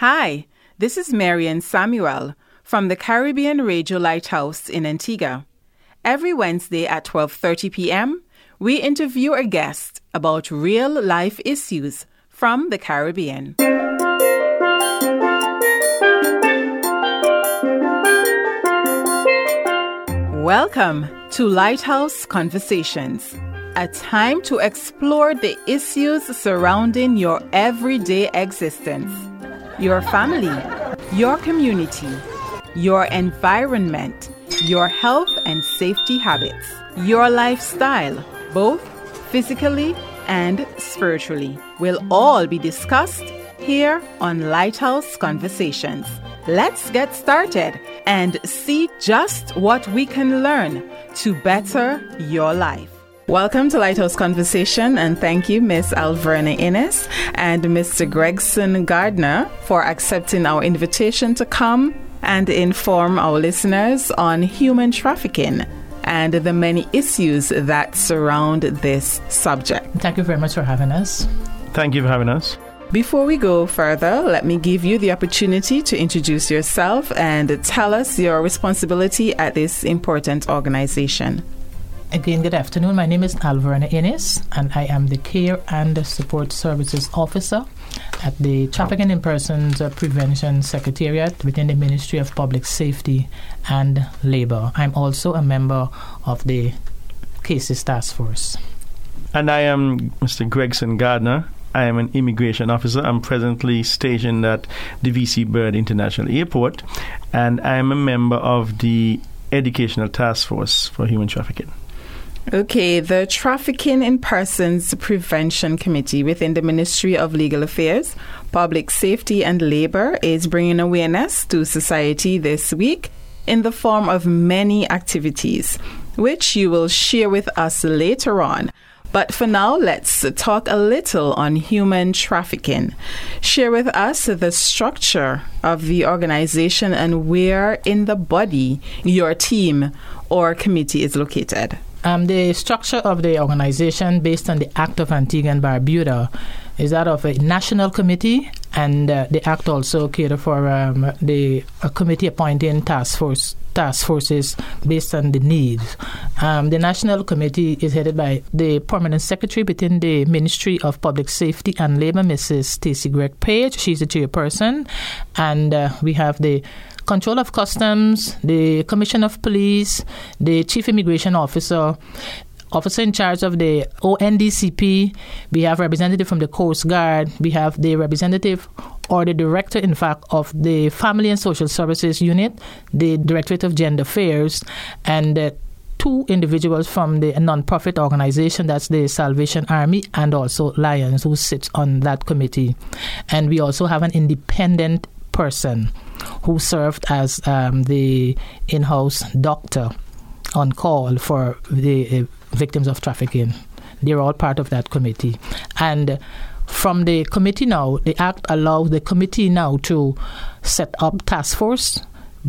Hi, this is Marian Samuel from the Caribbean Radio Lighthouse in Antigua. Every Wednesday at 12:30 p.m., we interview a guest about real-life issues from the Caribbean. Welcome to Lighthouse Conversations, a time to explore the issues surrounding your everyday existence, your family, your community, your environment, your health and safety habits, your lifestyle, both physically and spiritually, will all be discussed here on Lighthouse Conversations. Let's get started and see just what we can learn to better your life. Welcome to Lighthouse Conversation, and thank you, Miss Alverna Innes and Mr. Gregson Gardner, for accepting our invitation to come and inform our listeners on human trafficking and the many issues that surround this subject. Thank you very much for having us. Thank you for having us. Before we go further, let me give you the opportunity to introduce yourself and tell us your responsibility at this important organization. Again, good afternoon. My name is Alverna Innes, and I am the Care and Support Services Officer at the Trafficking in Persons Prevention Secretariat within the Ministry of Public Safety and Labor. I'm also a member of the Cases Task Force. And I am Mr. Gregson Gardner. I am an immigration officer. I'm presently stationed at the VC Bird International Airport, and I am a member of the Educational Task Force for Human Trafficking. Okay, the Trafficking in Persons Prevention Committee within the Ministry of Legal Affairs, Public Safety and Labor is bringing awareness to society this week in the form of many activities, which you will share with us later on. But for now, let's talk a little on human trafficking. Share with us the structure of the organization and where in the body your team or committee is located. Um, the structure of the organization, based on the Act of Antigua and Barbuda, is that of a national committee, and uh, the Act also cater for um, the committee appointing task force task forces based on the needs. Um, the national committee is headed by the permanent secretary within the Ministry of Public Safety and Labor, Mrs. Stacey Gregg Page. She's the chairperson, and uh, we have the Control of Customs, the Commission of Police, the Chief Immigration Officer, officer in charge of the ONDCP. We have representative from the Coast Guard. We have the representative or the director, in fact, of the Family and Social Services Unit, the Directorate of Gender Affairs, and uh, two individuals from the non-profit organization that's the Salvation Army and also Lions who sits on that committee. And we also have an independent person who served as um, the in-house doctor on call for the uh, victims of trafficking. They're all part of that committee. And from the committee now, the act allows the committee now to set up task force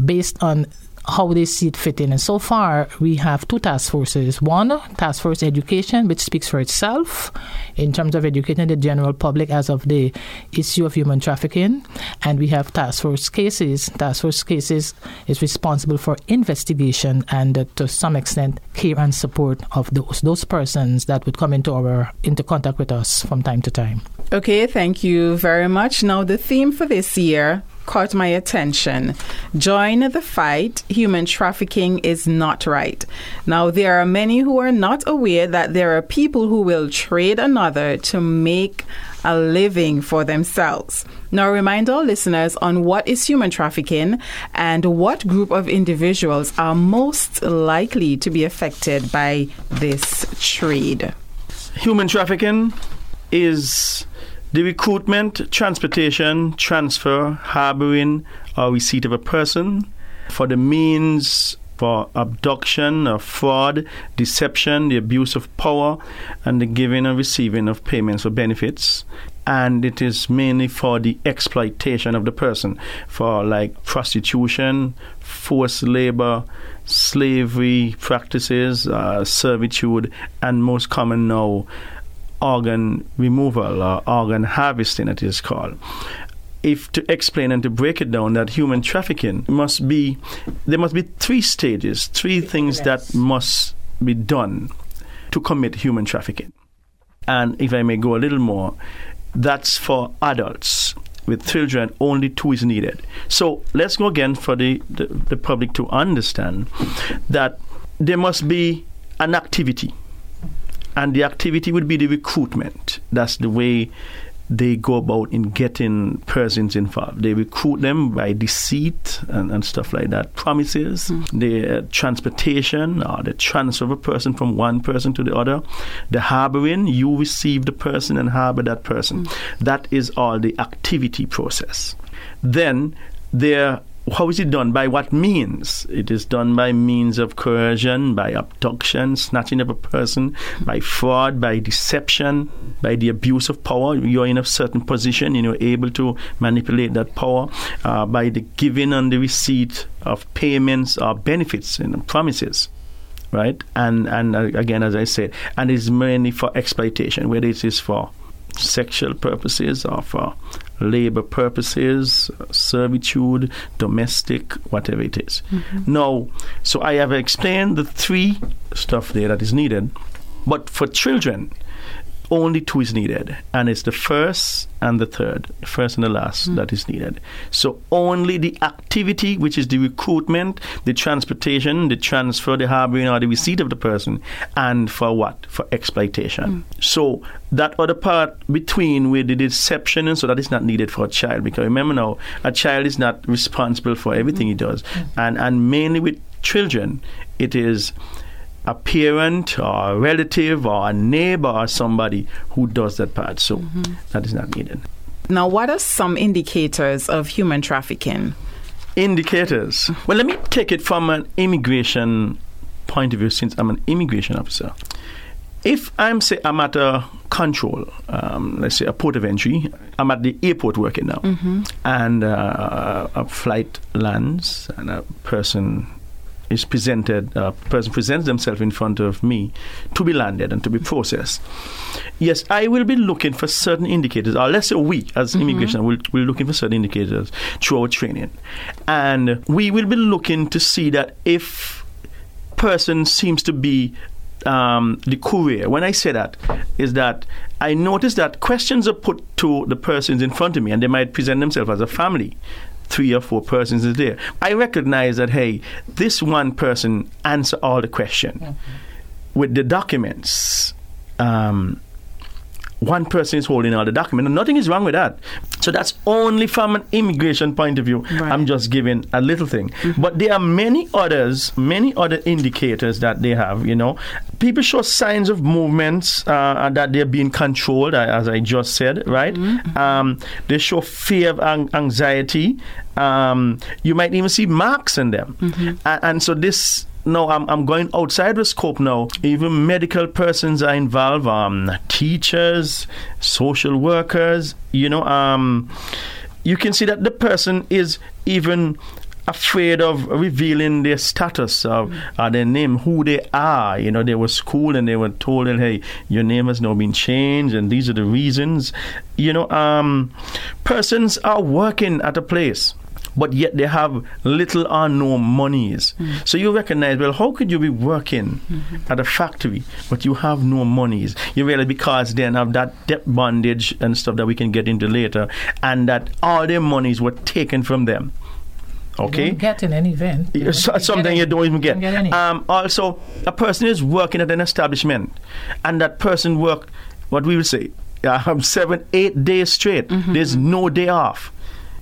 based on how they see it fitting. And so far, we have two task forces. One, Task Force Education, which speaks for itself in terms of educating the general public as of the issue of human trafficking. And we have Task Force Cases. Task Force Cases is responsible for investigation and uh, to some extent care and support of those those persons that would come into our into contact with us from time to time. Okay, thank you very much. Now the theme for this year caught my attention. Join the fight. Human trafficking is not right. Now, there are many who are not aware that there are people who will trade another to make a living for themselves. Now, remind our listeners on what is human trafficking and what group of individuals are most likely to be affected by this trade. Human trafficking is the recruitment, transportation, transfer, harboring, or receipt of a person for the means for abduction or fraud, deception, the abuse of power, and the giving and receiving of payments or benefits. And it is mainly for the exploitation of the person, for like prostitution, forced labor, slavery practices, uh, servitude, and most common now, organ removal or organ harvesting, it is called. if to explain and to break it down that human trafficking must be there must be three stages, three things that must be done to commit human trafficking. And if I may go a little more, that's for adults. With children, only two is needed. So let's go again for the, the, the public to understand that there must be an activity. And the activity would be the recruitment. That's the way they go about in getting persons involved. They recruit them by deceit and, and stuff like that, promises, mm. the uh, transportation or the transfer of a person from one person to the other, the harboring, you receive the person and harbor that person. Mm. That is all the activity process. Then there how is it done? By what means? It is done by means of coercion, by abduction, snatching of a person, by fraud, by deception, by the abuse of power. You're in a certain position and you're able to manipulate that power, uh, by the giving and the receipt of payments or benefits and promises right? And and uh, again, as I said, and it's mainly for exploitation, whether it is for sexual purposes or for labor purposes, servitude, domestic, whatever it is. Mm-hmm. Now, so I have explained the three stuff there that is needed, but for children, only two is needed, and it's the first and the third, first and the last mm. that is needed. So only the activity, which is the recruitment, the transportation, the transfer, the harboring, or the receipt of the person, and for what? For exploitation. Mm. So that other part between with the deception and so that is not needed for a child because remember now a child is not responsible for everything mm. he does, mm. and and mainly with children, it is a parent or a relative or a neighbor or somebody who does that part. So mm-hmm. that is not needed. Now, what are some indicators of human trafficking? Indicators. Well, let me take it from an immigration point of view since I'm an immigration officer. If I'm say I'm at a control, um, let's say a port of entry, I'm at the airport working now, mm-hmm. and uh, a flight lands and a person is presented, a person presents themselves in front of me to be landed and to be processed. Yes, I will be looking for certain indicators, or let's say we as mm-hmm. immigration will be looking for certain indicators through our training. And we will be looking to see that if person seems to be um, the courier. When I say that, is that I notice that questions are put to the persons in front of me, and they might present themselves as a family three or four persons is there. I recognize that, hey, this one person answer all the question mm-hmm. with the documents. Um, one person is holding all the document, and nothing is wrong with that. So that's only from an immigration point of view. Right. I'm just giving a little thing, mm-hmm. but there are many others, many other indicators that they have. You know, people show signs of movements uh, that they're being controlled, as I just said. Right? Mm-hmm. Um, they show fear of anxiety. Um, you might even see marks in them, mm-hmm. and, and so this no, I'm, I'm going outside the scope now. Even medical persons are involved, um, teachers, social workers, you know, um, you can see that the person is even afraid of revealing their status of uh, their name, who they are. You know, they were schooled and they were told that, hey, your name has now been changed and these are the reasons. You know, um, persons are working at a place but yet they have little or no monies. Mm. So you recognize, well, how could you be working mm-hmm. at a factory but you have no monies? You realize because then have that debt bondage and stuff that we can get into later, and that all their monies were taken from them. Okay. You don't get in any event. You something you don't even get. get um, also, a person is working at an establishment, and that person work, what we would say, um, seven, eight days straight. Mm-hmm. There's no day off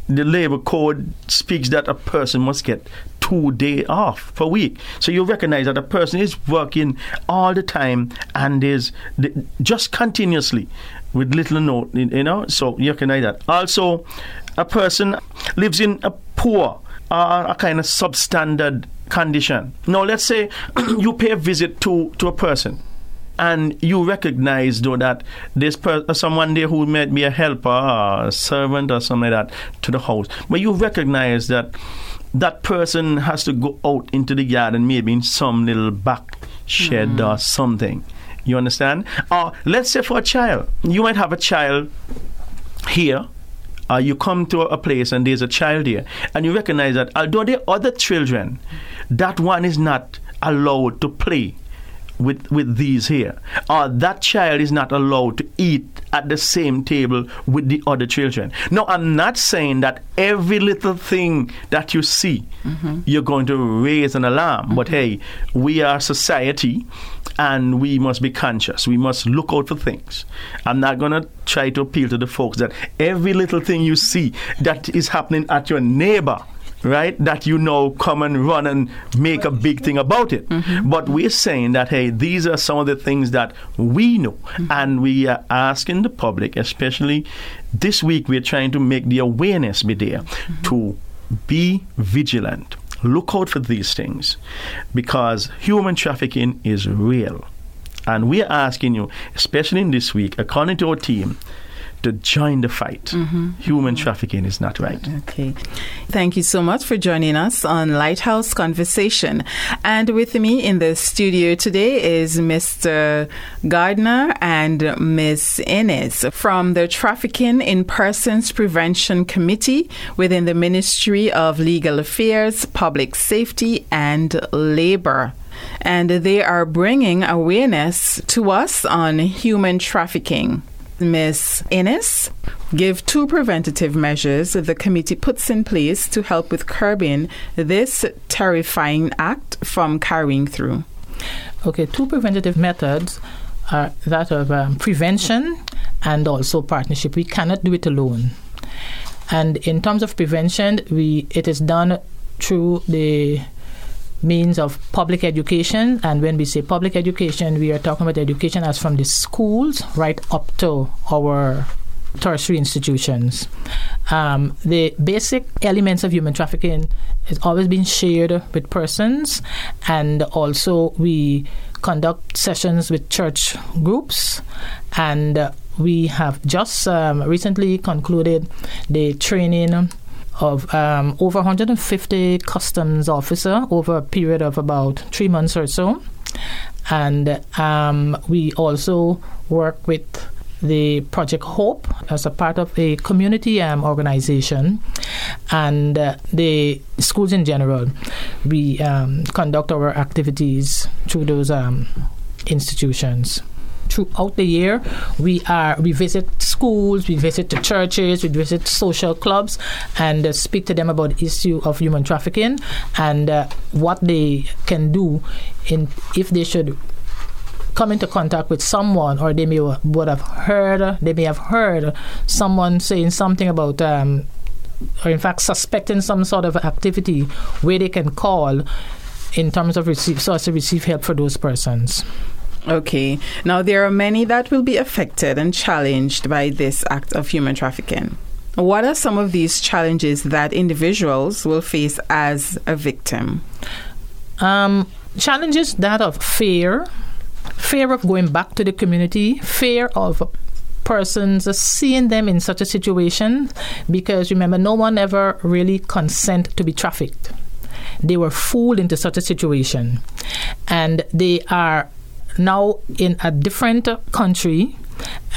the labor code speaks that a person must get two day off per week. So you recognize that a person is working all the time and is just continuously with little note, you know. So you recognize that. Also, a person lives in a poor, uh, a kind of substandard condition. Now, let's say you pay a visit to to a person and you recognize though that there's per- someone there who might be a helper or a servant or something like that to the house. But you recognize that that person has to go out into the yard and maybe in some little back shed mm. or something. You understand? Or let's say for a child. You might have a child here uh, you come to a place and there's a child there, and you recognize that although there are other children, that one is not allowed to play with with these here, or that child is not allowed to eat at the same table with the other children. No, I'm not saying that every little thing that you see, mm-hmm. you're going to raise an alarm. Mm-hmm. But hey, we are society, and we must be conscious. We must look out for things. I'm not going to try to appeal to the folks that every little thing you see that is happening at your neighbor right? That you know come and run and make a big thing about it. Mm-hmm. But we're saying that, hey, these are some of the things that we know. Mm-hmm. And we are asking the public, especially this week, we're trying to make the awareness be there mm-hmm. to be vigilant. Look out for these things because human trafficking is real. And we're asking you, especially in this week, according to our team, to join the fight. Mm-hmm. Human trafficking is not right. Okay. Thank you so much for joining us on Lighthouse Conversation. And with me in the studio today is Mr. Gardner and Miss Innes from the Trafficking in Persons Prevention Committee within the Ministry of Legal Affairs, Public Safety, and Labor and they are bringing awareness to us on human trafficking. Ms. Innes give two preventative measures the committee puts in place to help with curbing this terrifying act from carrying through. Okay, two preventative methods are that of um, prevention and also partnership. We cannot do it alone. And in terms of prevention, we it is done through the means of public education. And when we say public education, we are talking about education as from the schools right up to our tertiary institutions. Um, the basic elements of human trafficking has always been shared with persons, and also we conduct sessions with church groups, and uh, we have just um, recently concluded the training of um, over 150 customs officer over a period of about three months or so. And um, we also work with the Project Hope as a part of a community um, organization and uh, the schools in general. We um, conduct our activities through those um, institutions throughout the year. We are we visit schools, we visit the churches, we visit social clubs, and uh, speak to them about the issue of human trafficking and uh, what they can do in if they should come into contact with someone or they may would have heard they may have heard someone saying something about um, or in fact suspecting some sort of activity where they can call in terms of receive so as to receive help for those persons. Okay. Now, there are many that will be affected and challenged by this act of human trafficking. What are some of these challenges that individuals will face as a victim? Um, challenges that of fear, fear of going back to the community, fear of persons seeing them in such a situation because remember no one ever really consent to be trafficked they were fooled into such a situation and they are now in a different country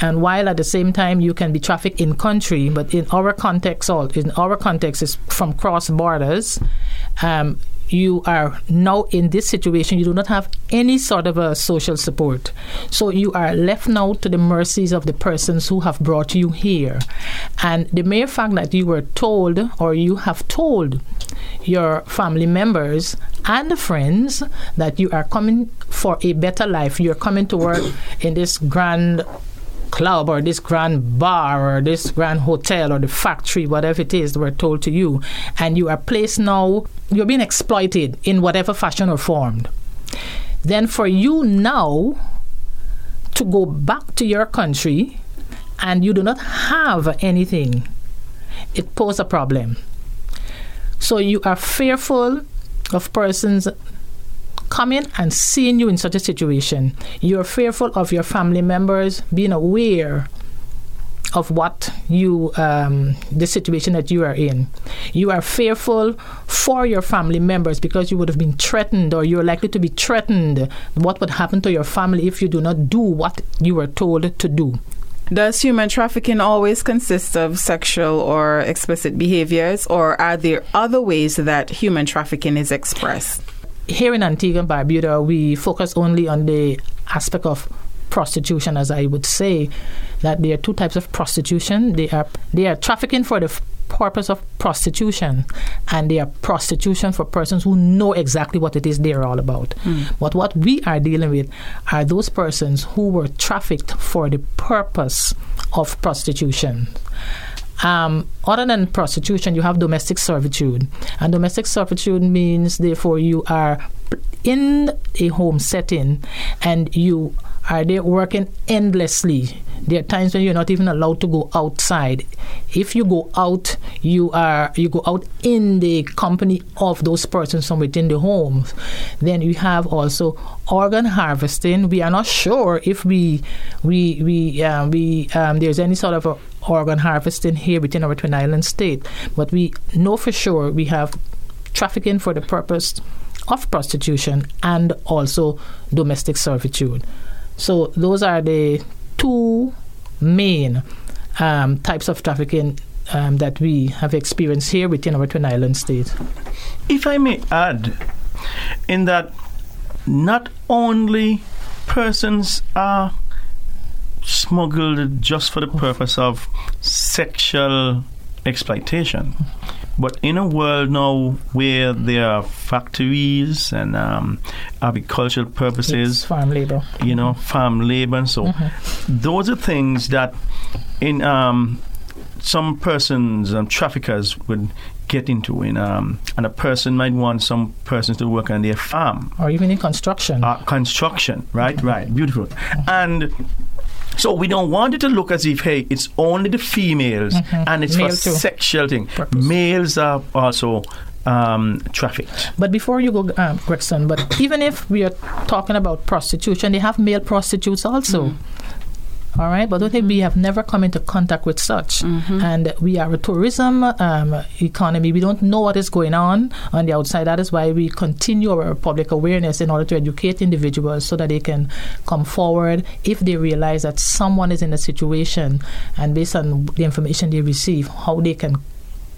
and while at the same time you can be trafficked in country but in our context all in our context is from cross borders um, you are now in this situation, you do not have any sort of a social support. So you are left now to the mercies of the persons who have brought you here. And the mere fact that you were told or you have told your family members and friends that you are coming for a better life, you're coming to work in this grand club or this grand bar or this grand hotel or the factory, whatever it is, we're told to you, and you are placed now, you're being exploited in whatever fashion or form. Then for you now to go back to your country and you do not have anything, it poses a problem. So you are fearful of persons coming and seeing you in such a situation. You're fearful of your family members being aware of what you um, the situation that you are in you are fearful for your family members because you would have been threatened or you're likely to be threatened what would happen to your family if you do not do what you were told to do Does human trafficking always consist of sexual or explicit behaviors, or are there other ways that human trafficking is expressed? Here in Antigua and Barbuda, we focus only on the aspect of prostitution, as I would say, that there are two types of prostitution. They are they are trafficking for the f- purpose of prostitution, and they are prostitution for persons who know exactly what it is they're all about. Mm. But what we are dealing with are those persons who were trafficked for the purpose of prostitution. Um, other than prostitution, you have domestic servitude. And domestic servitude means, therefore, you are in a home setting and you are there working endlessly. There are times when you're not even allowed to go outside. If you go out, you are you go out in the company of those persons from within the home. Then you have also organ harvesting. We are not sure if we we we um, we um, there's any sort of organ harvesting here within our Twin Island state, but we know for sure we have trafficking for the purpose of prostitution and also domestic servitude. So those are the two main um, types of trafficking um, that we have experienced here within our Twin Island state. If I may add, in that not only persons are smuggled just for the purpose of sexual exploitation. But in a world now where there are factories and um, agricultural purposes, It's farm labor. you know, farm labor, and so those are things that in um, some persons, um, traffickers would get into. In um, and a person might want some persons to work on their farm Or even in construction. uh, construction, right? Right, beautiful. And so we don't want it to look as if, hey, it's only the females and it's Male for too. sexual thing. Purpose. Males are also um, trafficked. But before you go, um, Gregson, but even if we are talking about prostitution, they have male prostitutes also. All right, but don't think we have never come into contact with such, and we are a tourism um, economy. We don't know what is going on on the outside. That is why we continue our public awareness in order to educate individuals so that they can come forward if they realize that someone is in a situation, and based on the information they receive, how they can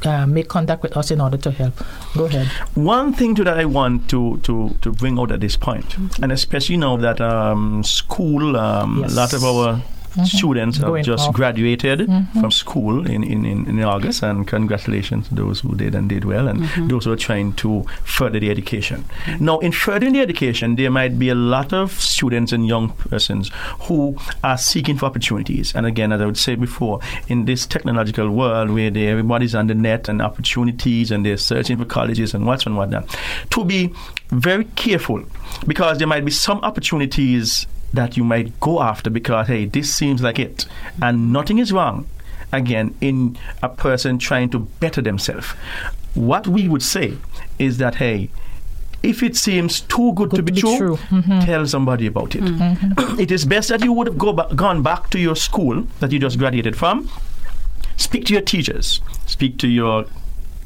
uh, make contact with us in order to help. Go ahead. One thing to that I want to, to, to bring out at this point, and especially now that um, school, um, Yes. a lot of our students have just off. graduated mm-hmm. from school in, in, in, in August, and congratulations to those who did and did well, and mm-hmm. those who are trying to further the education. Now, in furthering the education, there might be a lot of students and young persons who are seeking for opportunities. And again, as I would say before, in this technological world where they, everybody's on the net and opportunities and they're searching for colleges and what's and whatnot, to be very careful because there might be some opportunities that you might go after because hey this seems like it. And nothing is wrong again in a person trying to better themselves. What we would say is that hey if it seems too good, to be, true, tell somebody about it. Mm-hmm. it is best that you would have go ba- gone back to your school that you just graduated from, speak to your teachers, speak to your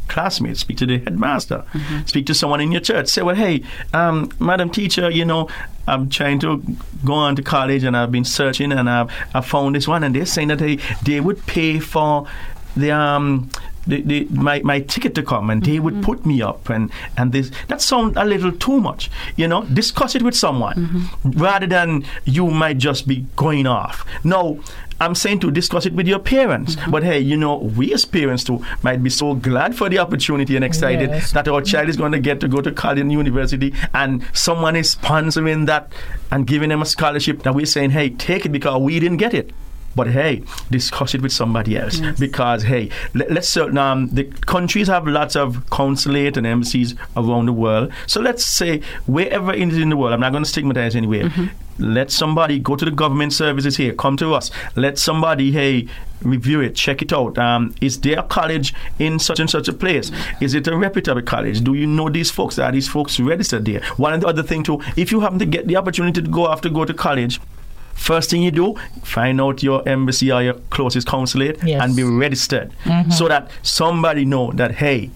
classmates, speak to the headmaster, speak to someone in your church. Say, well, hey, um, madam teacher, you know, I'm trying to go on to college and I've been searching and I've, I found this one, and they're saying that they, they would pay for the um the, the, my, my ticket to come and they would put me up and, and this that sounds a little too much you know discuss it with someone rather than you might just be going off. No I'm saying to discuss it with your parents. Mm-hmm. But hey you know we as parents too might be so glad for the opportunity and excited Yes. that our child is going to get to go to college and university and someone is sponsoring that and giving them a scholarship that we're saying hey take it because we didn't get it but hey, discuss it with somebody else because hey, let, let's certain um, the countries have lots of consulate and embassies around the world. So let's say wherever it is in the world, I'm not going to stigmatize anywhere. Let somebody go to the government services here. Come to us. Let somebody hey review it, check it out. Um, is there a college in such and such a place? Is it a reputable college? Do you know these folks? Are these folks registered there? One and the other thing too, if you happen to get the opportunity to go after go to college. First thing you do, find out your embassy or your closest consulate Yes. and be registered, mm-hmm. so that somebody know that hey,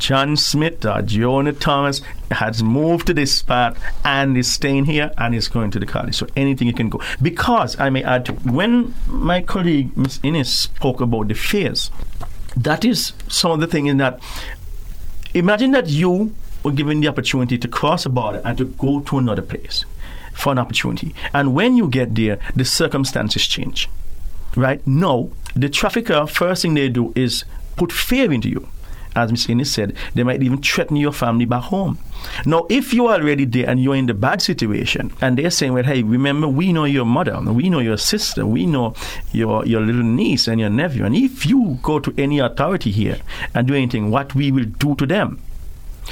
John Smith or Jonah Thomas has moved to this spot and is staying here and is going to the college. So anything you can go. Because I may add to when my colleague Miss Innes spoke about the fears, that is some of the thing in that imagine that you were given the opportunity to cross a border and to go to another place for an opportunity. And when you get there, the circumstances change. Right? No, the trafficker, first thing they do is put fear into you. As Ms. Innes said, they might even threaten your family back home. Now, if you're already there and you're in the bad situation, and they're saying, well, hey, remember, we know your mother, we know your sister, we know your, your little niece and your nephew, and if you go to any authority here and do anything, what we will do to them.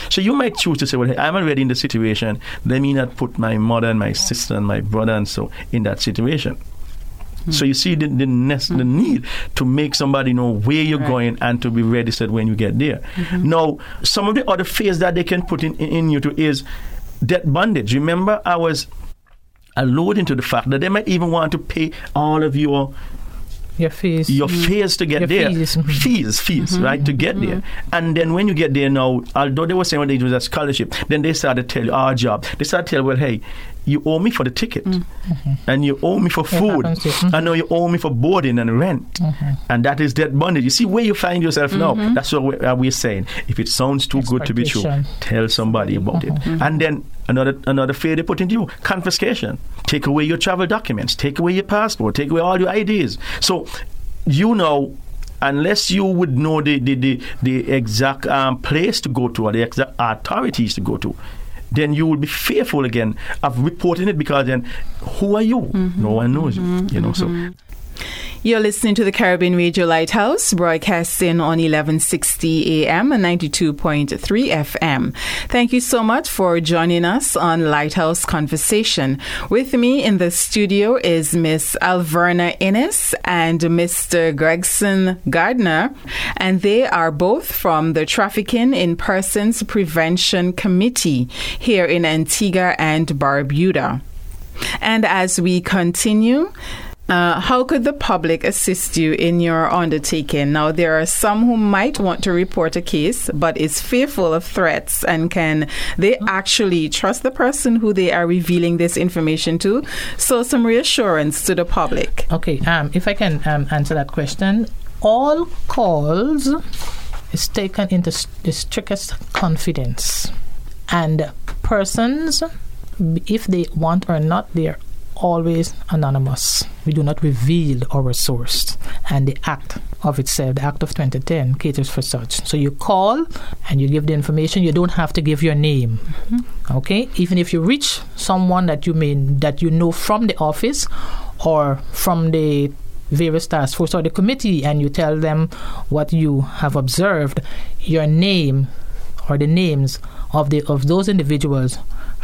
So you might choose to say, well, hey, I'm already in the situation. Let me not put my mother and my sister and my brother and so in that situation. Mm-hmm. So you see the the, mm-hmm. the, need to make somebody know where you're right. going and to be ready registered when you get there. Mm-hmm. Now, some of the other fears that they can put in, in, in you to is debt bondage. Remember, I was alluding to the fact that they might even want to pay all of your your fees. Your mm. fees to get there. Fees, mm-hmm. fees, fees mm-hmm. right, to get mm-hmm. there. And then when you get there now, although they were saying when it was a scholarship, then they started to tell you our job. They started to tell, well, hey, you owe me for the ticket, mm-hmm. and you owe me for food. Mm-hmm. I know you owe me for boarding and rent, and that is debt bondage. You see where you find yourself now. That's what we're, uh, we're, saying. If it sounds too good to be true, tell somebody about it. And then another another fear they put into you: confiscation. Take away your travel documents. Take away your passport. Take away all your IDs. So you know unless you would know the, the, the, the exact um, place to go to or the exact authorities to go to, then you will be fearful again of reporting it because then who are you? Mm-hmm. No one knows mm-hmm. you. You know, so mm-hmm. You're listening to the Caribbean Radio Lighthouse, broadcasting on 1160 AM and 92.3 FM. Thank you so much for joining us on Lighthouse Conversation. With me in the studio is Miss Alverna Innes and Mr. Gregson Gardner, and they are both from the Trafficking in Persons Prevention Committee here in Antigua and Barbuda. And as we continue, uh, how could the public assist you in your undertaking? Now, there are some who might want to report a case, but is fearful of threats, and can they actually trust the person who they are revealing this information to? So, some reassurance to the public. Okay, um, if I can um, answer that question, all calls is taken into the strictest confidence, and persons, if they want or not, they are always anonymous. We do not reveal our source. And the act of itself, the act of 2010, caters for such. So you call and you give the information. You don't have to give your name. Mm-hmm. Okay? Even if you reach someone that you may that you know from the office or from the various task force or the committee and you tell them what you have observed, your name or the names of the of those individuals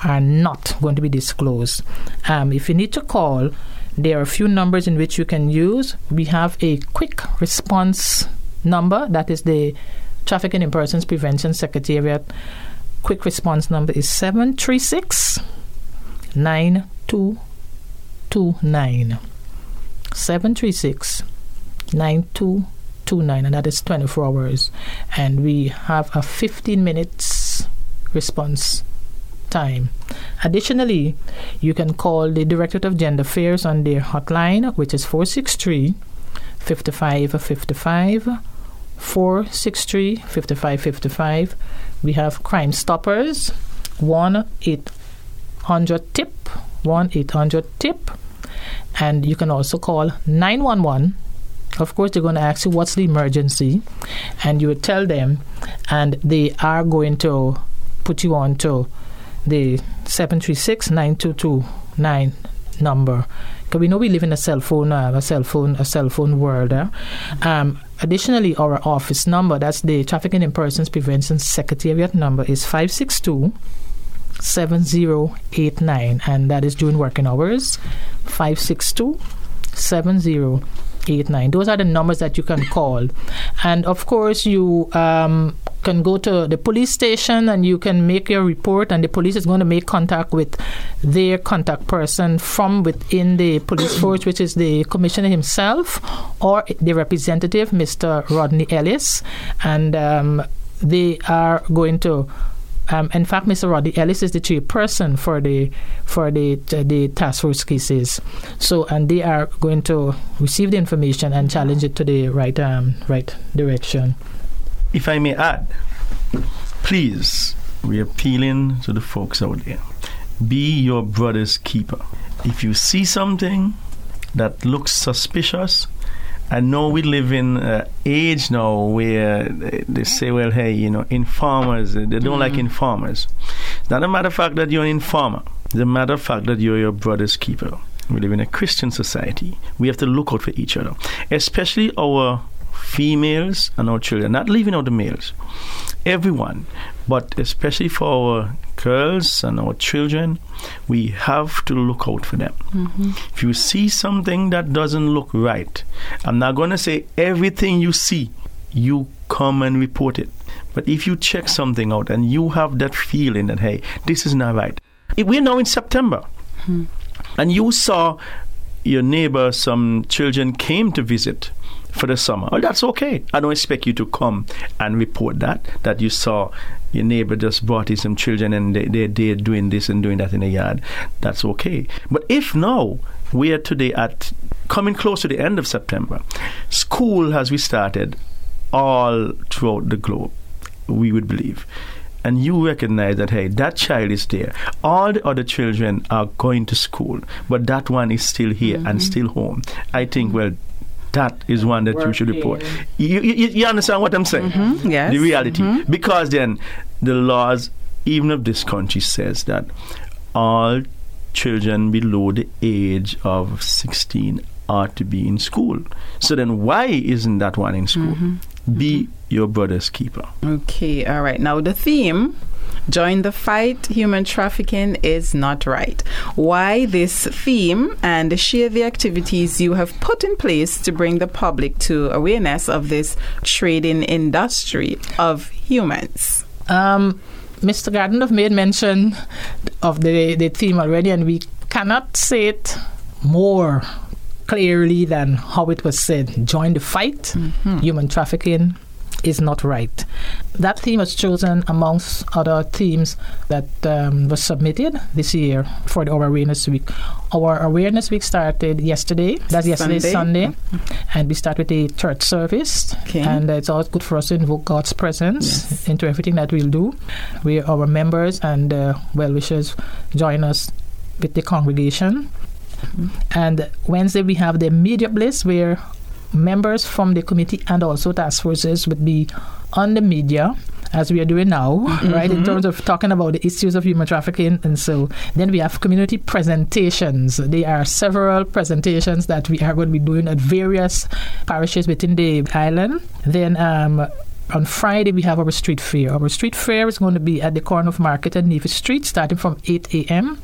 are not going to be disclosed. Um, if you need to call, there are a few numbers in which you can use. We have a quick response number that is the Trafficking in Persons Prevention Secretariat. Quick response number is 736 9229. 736 9229, and that is 24 hours. And we have a 15 minutes response time. Additionally, you can call the Directorate of Gender Affairs on their hotline, which is 463 5555. 463 5555. We have Crime Stoppers 1 800 TIP 1 800 TIP. And you can also call 911 of course they're going to ask you what's the emergency and you tell them and they are going to put you on to the 736-9229 number. Because we know we live in a cell phone uh, a cell phone a cell phone world uh. um, additionally our office number that's the trafficking in persons prevention secretariat number is 562 7089 and that is during working hours 562 7089 those are the numbers that you can call. And of course you um, can go to the police station and you can make your report, and the police is going to make contact with their contact person from within the police force, which is the commissioner himself or the representative, Mr. Rodney Ellis, and um, they are going to um, in fact, Mr. Roddy Ellis is the chairperson for the for the the task force cases. So, and they are going to receive the information and challenge it to the right um, right direction. If I may add, please, we're appealing to the folks out there. Be your brother's keeper. If you see something that looks suspicious, I know we live in an age now where they say, well, hey, you know, informers, they don't mm. like informers. It's not a matter of fact that you're an informer, it's a matter of fact that you're your brother's keeper. We live in a Christian society. We have to look out for each other, especially our females and our children, not leaving out the males. Everyone, but especially for our girls and our children, we have to look out for them. Mm-hmm. If you see something that doesn't look right, I'm not going to say everything you see, you come and report it. But if you check something out and you have that feeling that, hey, this is not right, we're now in September. Mm-hmm. And you saw your neighbor, some children came to visit for the summer. Well, that's okay. I don't expect you to come and report that, that you saw your neighbor just brought in some children and they, they, they're doing this and doing that in the yard. That's okay. But if now, we are today at coming close to the end of September, school has restarted all throughout the globe, we would believe and you recognize that hey that child is there all the other children are going to school but that one is still here mm-hmm. and still home i think well that is one that you should report. You, you, you, understand what I'm saying? Mm-hmm, yes. The reality. Mm-hmm. Because then the laws, even of this country, says that all children below the age of 16 are to be in school. So then why isn't that one in school? Mm-hmm. Be mm-hmm. your brother's keeper. Okay, all right. Now the theme Join the fight. Human trafficking is not right. Why this theme and share the activities you have put in place to bring the public to awareness of this trading industry of humans. Um, Mr. Gardner made mention of the, the theme already, and we cannot say it more clearly than how it was said. Join the fight. Mm-hmm. Human trafficking is not right. That theme was chosen amongst other themes that um, was submitted this year for the, our Awareness Week. Our Awareness Week started yesterday. That's yesterday, Sunday. Sunday. Mm-hmm. And we start with a church service. Okay. And it's always good for us to invoke God's presence yes. into everything that we'll do. We, our members and uh, well wishers join us with the congregation. Mm-hmm. And Wednesday we have the media blitz where members from the committee and also task forces would be on the media as we are doing now, mm-hmm. right, in terms of talking about the issues of human trafficking. And so then we have community presentations. There are several presentations that we are going to be doing at various parishes within the island. Then um, on Friday, we have our street fair. Our street fair is going to be at the corner of Market and Nevis Street, starting from 8 a.m.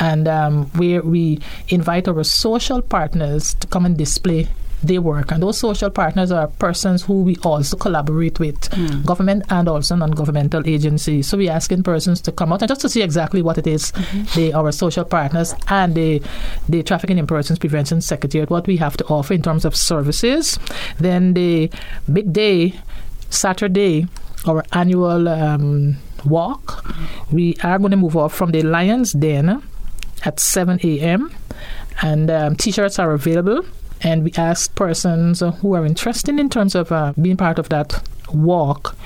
And um, where we invite our social partners to come and display they work. And those social partners are persons who we also collaborate with, mm. government and also non governmental agencies. So we're asking persons to come out and just to see exactly what it is mm-hmm. they, our social partners and the, the Trafficking in Persons Prevention Secretariat, what we have to offer in terms of services. Then the big day, Saturday, our annual um, walk, we are going to move off from the Lions Den at 7 a.m. and um, t-shirts are available and we ask persons who are interested in terms of uh, being part of that walk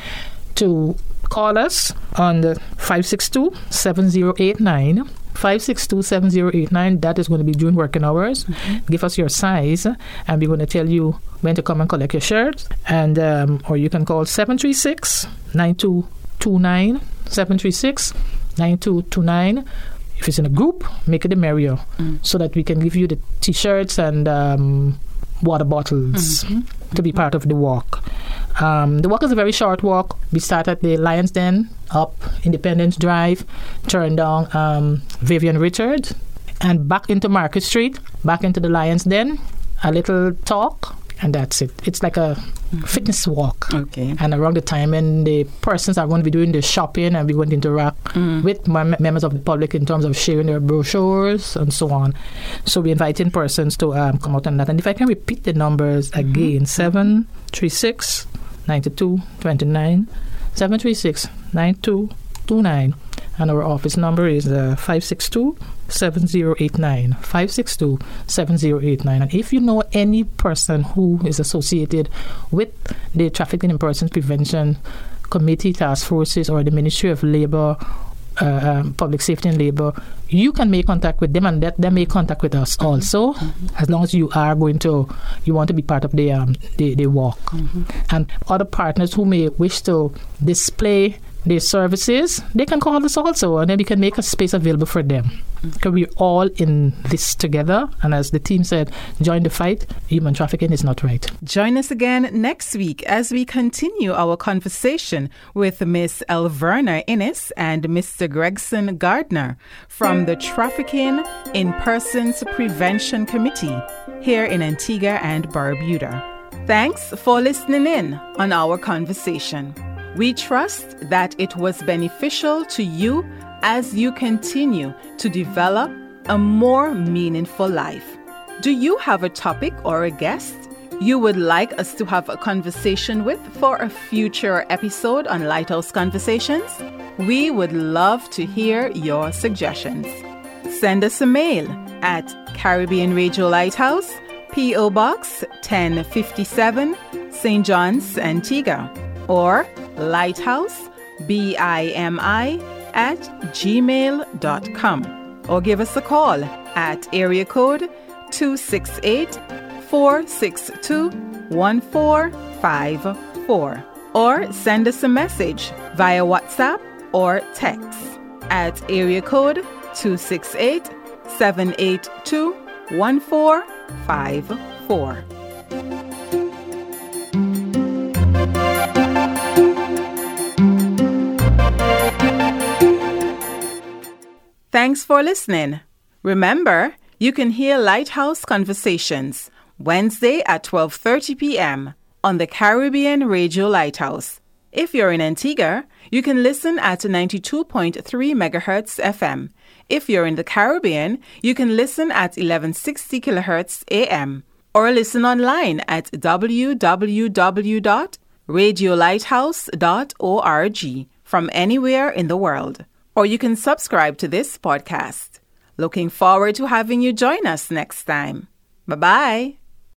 to call us on the 562 7089 562-7089 that is going to be during working hours. Mm-hmm. give us your size and we're going to tell you when to come and collect your shirt and um, or you can call 736-9229 736-9229 if it's in a group, make it a merrier mm. so that we can give you the t shirts and um, water bottles mm-hmm. to be part of the walk. Um, the walk is a very short walk. We start at the Lions Den, up Independence Drive, turn down um, Vivian Richard, and back into Market Street, back into the Lions Den, a little talk, and that's it. It's like a mm-hmm. fitness walk. Okay. And around the time when the persons are going to be doing the shopping and we're going to interact mm. with members of the public in terms of sharing their brochures and so on. So we're inviting persons to um, come out on that. And if I can repeat the numbers mm-hmm. again, 736 92 29 736 9229. And our office number is uh, 562 7089. 562 7089. And if you know any person who is associated with the Trafficking in Persons Prevention Committee, Task Forces, or the Ministry of Labor uh, um, public safety and labor, you can make contact with them and that they make contact with us mm-hmm. also, mm-hmm. as long as you are going to, you want to be part of the um, the, the walk. Mm-hmm. And other partners who may wish to display their services, they can call us also, and then we can make a space available for them. Mm. Because we're all in this together, and as the team said, join the fight. Human trafficking is not right. Join us again next week as we continue our conversation with Miss Elverna Innes and Mr. Gregson Gardner from the Trafficking in Persons Prevention Committee here in Antigua and Barbuda. Thanks for listening in on our conversation. We trust that it was beneficial to you as you continue to develop a more meaningful life. Do you have a topic or a guest you would like us to have a conversation with for a future episode on Lighthouse Conversations? We would love to hear your suggestions. Send us a mail at Caribbean Radio Lighthouse, P.O. Box 1057, St. John's, Antigua, or lighthouse, B I M I, at gmail.com or give us a call at area code 268 462 1454 or send us a message via WhatsApp or text at area code 268 782 1454. Thanks for listening. Remember, you can hear Lighthouse Conversations Wednesday at 12:30 p.m. on the Caribbean Radio Lighthouse. If you're in Antigua, you can listen at 92.3 MHz FM. If you're in the Caribbean, you can listen at 1160 kHz AM or listen online at www.radiolighthouse.org from anywhere in the world or you can subscribe to this podcast. Looking forward to having you join us next time. Bye bye.